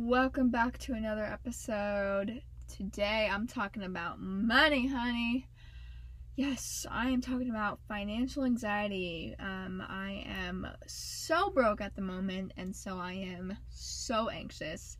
Welcome back to another episode. Today I'm talking about money, honey. Yes, I am talking about financial anxiety. Um, I am so broke at the moment, and so I am so anxious.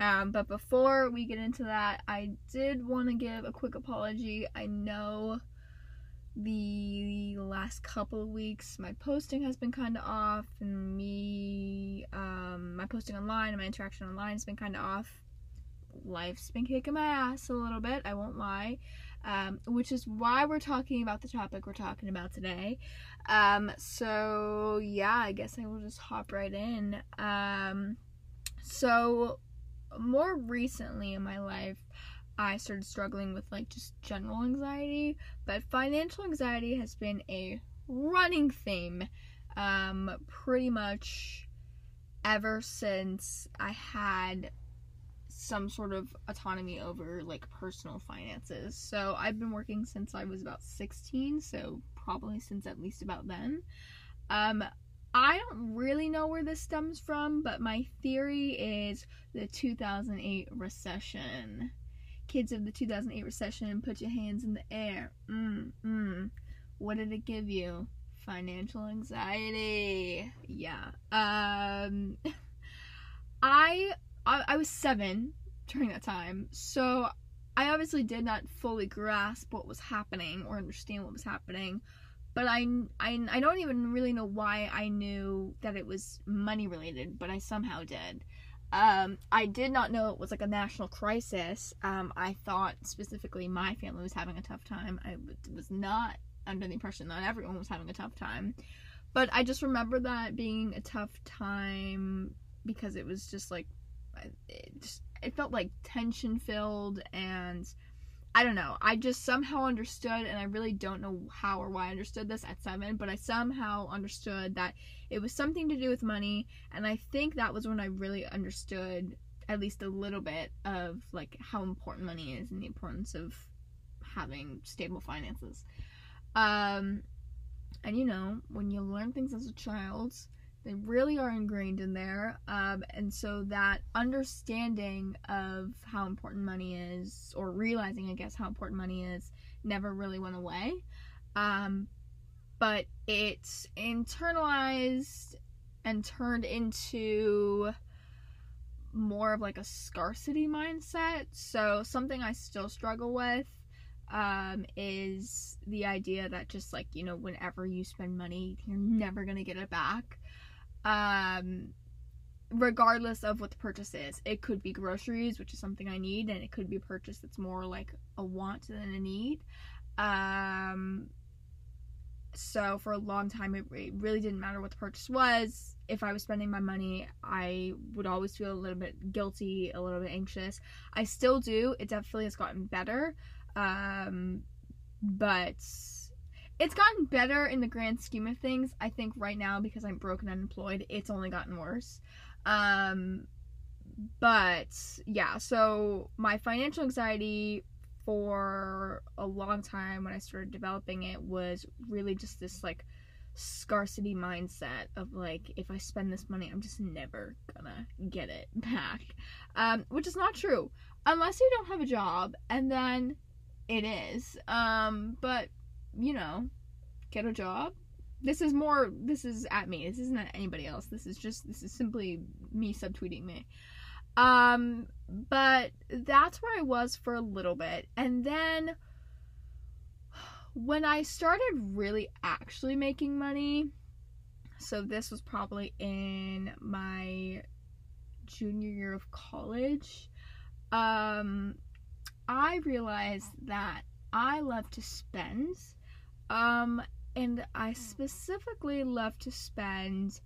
Um, but before we get into that, I did want to give a quick apology. I know the last couple of weeks my posting has been kind of off, and me, um, my posting online and my interaction online has been kind of off. Life's been kicking my ass a little bit, I won't lie. Um, which is why we're talking about the topic we're talking about today. Um, so yeah, I guess I will just hop right in. Um, so more recently in my life, I started struggling with like just general anxiety, but financial anxiety has been a running theme um, pretty much ever since I had some sort of autonomy over like personal finances. So I've been working since I was about 16, so probably since at least about then. Um, I don't really know where this stems from, but my theory is the 2008 recession. Kids of the 2008 recession, put your hands in the air. Mm, mm. What did it give you? Financial anxiety. Yeah. Um, I, I I was seven during that time, so I obviously did not fully grasp what was happening or understand what was happening. But I, I, I don't even really know why I knew that it was money related, but I somehow did. Um, I did not know it was like a national crisis. Um, I thought specifically my family was having a tough time. I was not under the impression that everyone was having a tough time. But I just remember that being a tough time because it was just like, it, just, it felt like tension filled and I don't know. I just somehow understood, and I really don't know how or why I understood this at seven, but I somehow understood that it was something to do with money, and I think that was when I really understood at least a little bit of like how important money is and the importance of having stable finances. Um, and you know, when you learn things as a child, they really are ingrained in there. Um, and so that understanding of how important money is, or realizing, I guess, how important money is, never really went away. Um, but it's internalized and turned into more of like a scarcity mindset. So something I still struggle with um, is the idea that just like you know whenever you spend money you're never gonna get it back um regardless of what the purchase is it could be groceries which is something i need and it could be a purchase that's more like a want than a need. Um so for a long time it, it really didn't matter what the purchase was. If i was spending my money i would always feel a little bit guilty a little bit anxious. I still do. It definitely has gotten better. Um but it's gotten better in the grand scheme of things. I think right now because I'm broke and unemployed, it's only gotten worse. Um, but yeah, so my financial anxiety for a long time when I started developing it was really just this like scarcity mindset of like if I spend this money, I'm just never gonna get it back. Um, which is not true unless you don't have a job, and then it is. Um, but you know, get a job. This is more, this is at me. This isn't at anybody else. This is just, this is simply me subtweeting me. Um, but that's where I was for a little bit. And then when I started really actually making money, so this was probably in my junior year of college, um, I realized that I love to spend um, and I specifically love to spend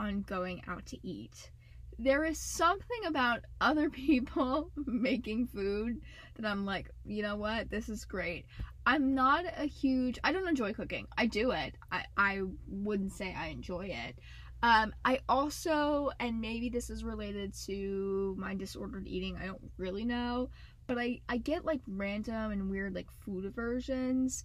on going out to eat. There is something about other people making food that I'm like, you know what, this is great. I'm not a huge I don't enjoy cooking. I do it. I, I wouldn't say I enjoy it. Um, I also, and maybe this is related to my disordered eating, I don't really know, but I, I get like random and weird like food aversions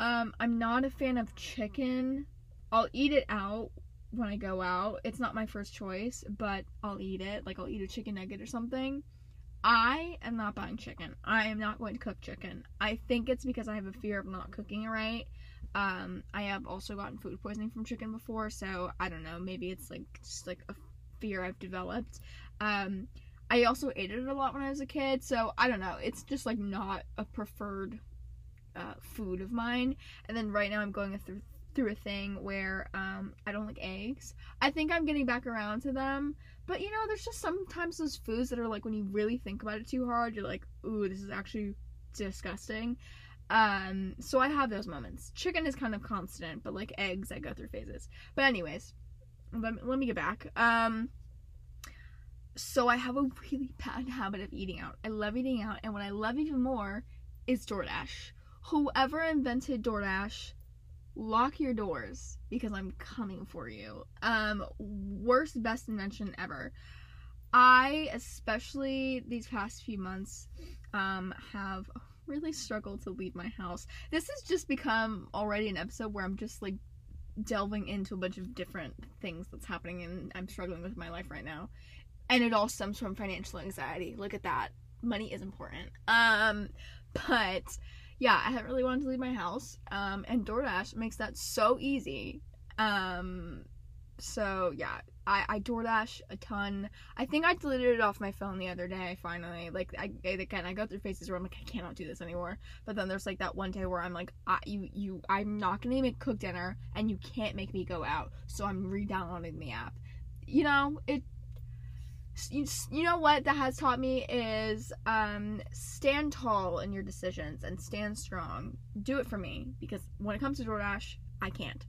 um, I'm not a fan of chicken. I'll eat it out when I go out. It's not my first choice, but I'll eat it. Like I'll eat a chicken nugget or something. I am not buying chicken. I am not going to cook chicken. I think it's because I have a fear of not cooking it right. Um, I have also gotten food poisoning from chicken before, so I don't know. Maybe it's like just like a fear I've developed. Um, I also ate it a lot when I was a kid, so I don't know. It's just like not a preferred uh, food of mine. And then right now I'm going through through a thing where um, I don't like eggs. I think I'm getting back around to them, but you know, there's just sometimes those foods that are like when you really think about it too hard, you're like, ooh, this is actually disgusting. Um, so I have those moments. Chicken is kind of constant, but like eggs, I go through phases. But anyways, let me, let me get back. Um, so I have a really bad habit of eating out. I love eating out, and what I love even more is DoorDash. Whoever invented DoorDash, lock your doors because I'm coming for you. Um, worst best invention ever. I especially these past few months um have really struggled to leave my house. This has just become already an episode where I'm just like delving into a bunch of different things that's happening and I'm struggling with my life right now. And it all stems from financial anxiety. Look at that. Money is important. Um but yeah, I haven't really wanted to leave my house. Um and DoorDash makes that so easy. Um so yeah, I, I DoorDash a ton. I think I deleted it off my phone the other day. Finally, like I again, I go through phases where I'm like, I cannot do this anymore. But then there's like that one day where I'm like, I, you you, I'm not gonna even cook dinner, and you can't make me go out. So I'm re-downloading the app. You know, it. You, you know what that has taught me is um, stand tall in your decisions and stand strong. Do it for me because when it comes to DoorDash, I can't.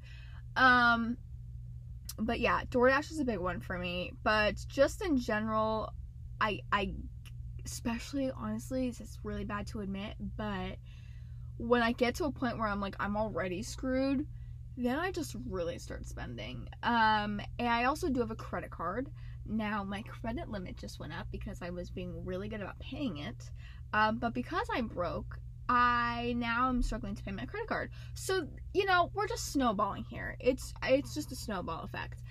Um, but yeah, DoorDash is a big one for me. But just in general, I I especially honestly, it's really bad to admit, but when I get to a point where I'm like I'm already screwed, then I just really start spending. Um, and I also do have a credit card. Now my credit limit just went up because I was being really good about paying it. Um, but because I'm broke, I now am struggling to pay my credit card. So, you know, we're just snowballing here. It's it's just a snowball effect.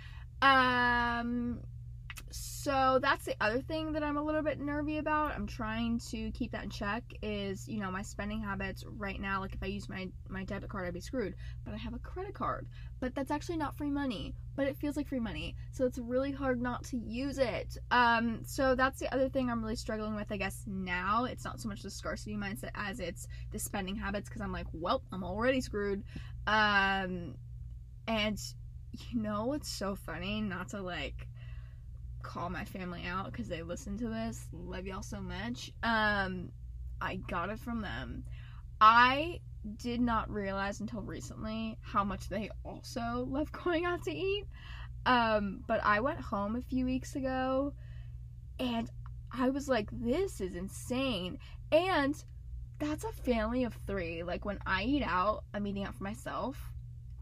Um so that's the other thing that I'm a little bit nervy about. I'm trying to keep that in check is, you know, my spending habits right now. Like if I use my my debit card, I'd be screwed. But I have a credit card. But that's actually not free money, but it feels like free money. So it's really hard not to use it. Um so that's the other thing I'm really struggling with, I guess now. It's not so much the scarcity mindset as it's the spending habits cuz I'm like, well, I'm already screwed. Um and you know it's so funny not to like call my family out because they listen to this. Love y'all so much. Um, I got it from them. I did not realize until recently how much they also love going out to eat. Um, but I went home a few weeks ago and I was like, this is insane. And that's a family of three. Like when I eat out, I'm eating out for myself.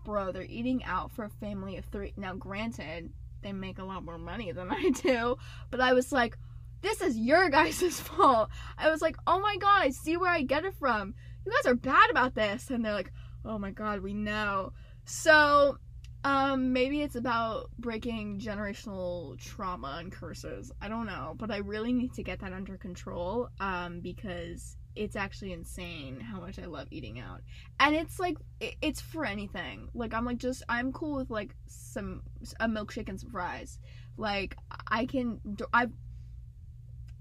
Bro, they're eating out for a family of three. Now, granted, they make a lot more money than I do. But I was like, this is your guys' fault. I was like, oh my god, I see where I get it from. You guys are bad about this. And they're like, oh my god, we know. So, um, maybe it's about breaking generational trauma and curses. I don't know. But I really need to get that under control, um, because it's actually insane how much I love eating out. And it's like it's for anything. Like I'm like just I'm cool with like some a milkshake and some fries. Like I can I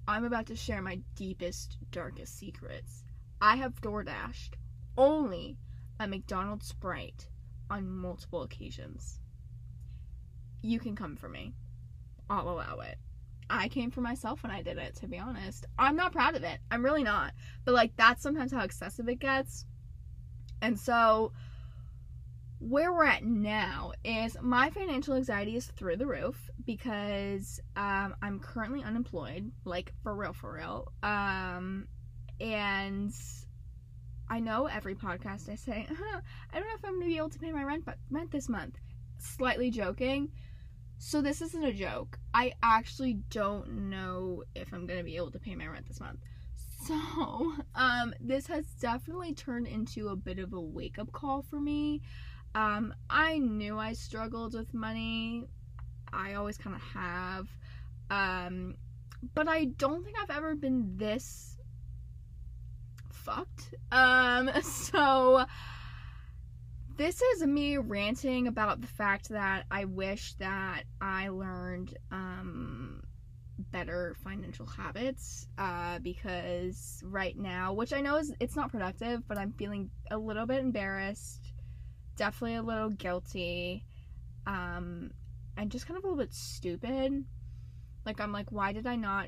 I'm about to share my deepest darkest secrets. I have DoorDashed only a McDonald's Sprite on multiple occasions. You can come for me. I'll allow it. I came for myself when I did it, to be honest. I'm not proud of it. I'm really not. But like that's sometimes how excessive it gets. And so where we're at now is my financial anxiety is through the roof because um, I'm currently unemployed, like for real, for real. Um, and I know every podcast I say, uh, I don't know if I'm gonna be able to pay my rent, but rent this month. Slightly joking so this isn't a joke. I actually don't know if I'm gonna be able to pay my rent this month. So, um, this has definitely turned into a bit of a wake up call for me. Um, I knew I struggled with money. I always kind of have. Um, but I don't think I've ever been this fucked. Um, so this is me ranting about the fact that I wish that I learned um better financial habits uh, because right now, which I know is it's not productive, but I'm feeling a little bit embarrassed, definitely a little guilty, um, and just kind of a little bit stupid. Like I'm like, why did I not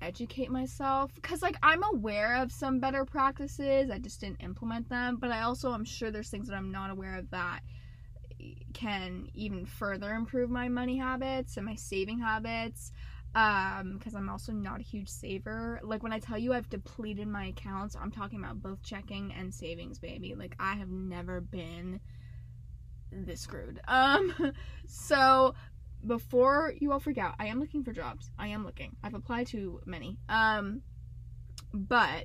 educate myself? Because like I'm aware of some better practices, I just didn't implement them. But I also I'm sure there's things that I'm not aware of that can even further improve my money habits and my saving habits um because i'm also not a huge saver like when i tell you i've depleted my accounts i'm talking about both checking and savings baby like i have never been this screwed um so before you all freak out i am looking for jobs. I am looking. I've applied to many. Um but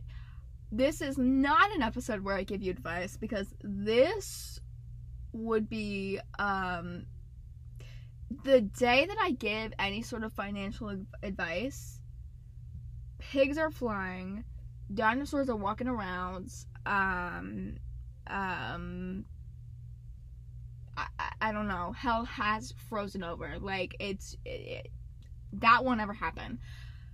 this is not an episode where i give you advice because this would be um the day that I give any sort of financial advice, pigs are flying, dinosaurs are walking around, um, um, I, I don't know, hell has frozen over. Like, it's, it, it, that won't ever happen.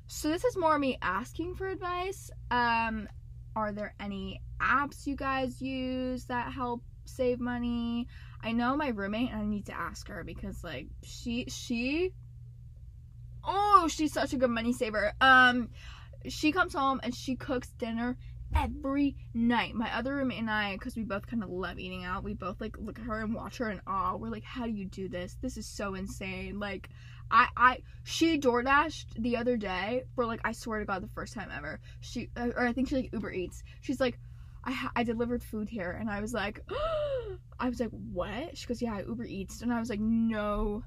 So, this is more me asking for advice. Um, are there any apps you guys use that help save money? I know my roommate and I need to ask her because like she she oh she's such a good money saver. Um she comes home and she cooks dinner every night. My other roommate and I, because we both kind of love eating out, we both like look at her and watch her in awe. We're like, how do you do this? This is so insane. Like, I, I, she door dashed the other day for like, I swear to God, the first time ever. She, or I think she like Uber Eats. She's like, I, I delivered food here, and I was like, I was like, what? She goes, yeah, I Uber Eats, and I was like, no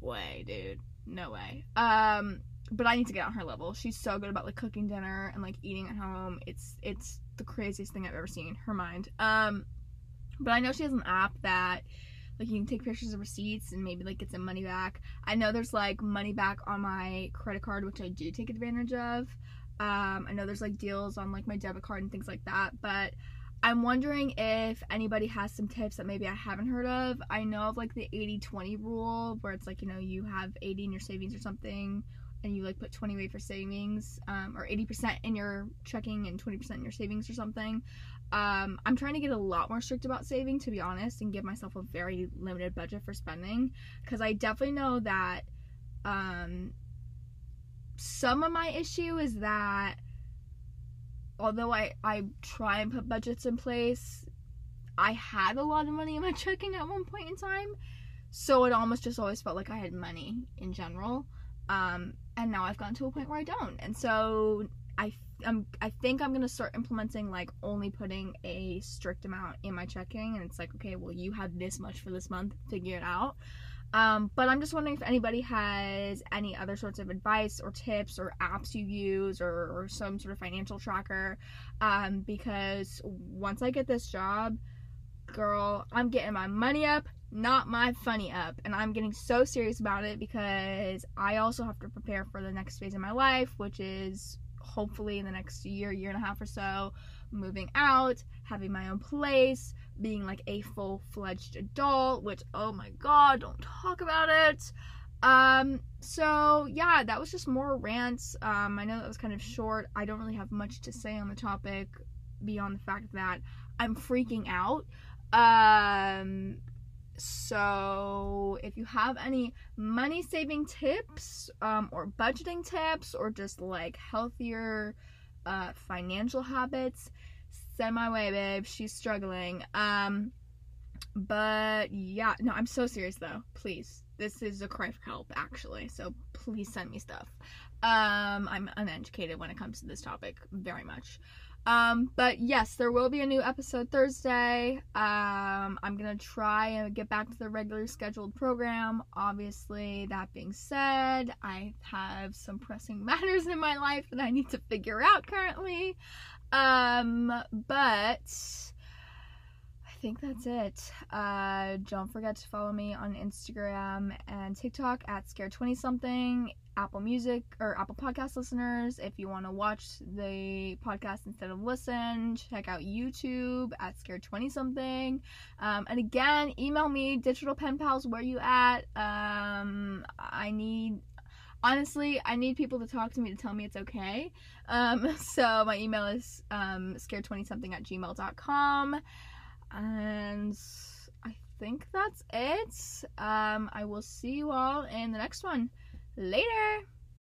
way, dude, no way. Um, but I need to get on her level. She's so good about like cooking dinner and like eating at home. It's it's the craziest thing I've ever seen. Her mind. Um, but I know she has an app that like you can take pictures of receipts and maybe like get some money back. I know there's like money back on my credit card, which I do take advantage of. Um, I know there's like deals on like my debit card and things like that, but I'm wondering if anybody has some tips that maybe I haven't heard of. I know of like the 80 20 rule where it's like, you know, you have 80 in your savings or something and you like put 20 away for savings um, or 80% in your checking and 20% in your savings or something. Um, I'm trying to get a lot more strict about saving to be honest and give myself a very limited budget for spending because I definitely know that um, some of my issue is that although I, I try and put budgets in place, I had a lot of money in my checking at one point in time. So it almost just always felt like I had money in general. Um, and now I've gotten to a point where I don't. And so I I'm, I think I'm gonna start implementing like only putting a strict amount in my checking, and it's like okay, well you have this much for this month, figure it out. Um, but I'm just wondering if anybody has any other sorts of advice or tips or apps you use or, or some sort of financial tracker. Um, because once I get this job, girl, I'm getting my money up, not my funny up. And I'm getting so serious about it because I also have to prepare for the next phase of my life, which is hopefully in the next year, year and a half or so, moving out, having my own place, being like a full fledged adult, which, oh my god, don't talk about it. Um, so yeah, that was just more rants. Um, I know that was kind of short. I don't really have much to say on the topic beyond the fact that I'm freaking out. Um, so if you have any money saving tips, um, or budgeting tips, or just like healthier, uh, financial habits, send my way, babe. She's struggling. Um, but yeah, no, I'm so serious though. Please, this is a cry for help, actually. So please send me stuff. Um, I'm uneducated when it comes to this topic, very much. Um, but yes, there will be a new episode Thursday. Um, I'm gonna try and get back to the regular scheduled program. Obviously, that being said, I have some pressing matters in my life that I need to figure out currently. Um, but I think that's it. Uh, don't forget to follow me on Instagram and TikTok at scared20 something. Apple Music or Apple Podcast listeners, if you want to watch the podcast instead of listen, check out YouTube at scared20 something. Um, and again, email me digital pen pals. Where you at? Um, I need honestly, I need people to talk to me to tell me it's okay. Um, so my email is um, scared20something at gmail.com. And I think that's it. Um, I will see you all in the next one. Later!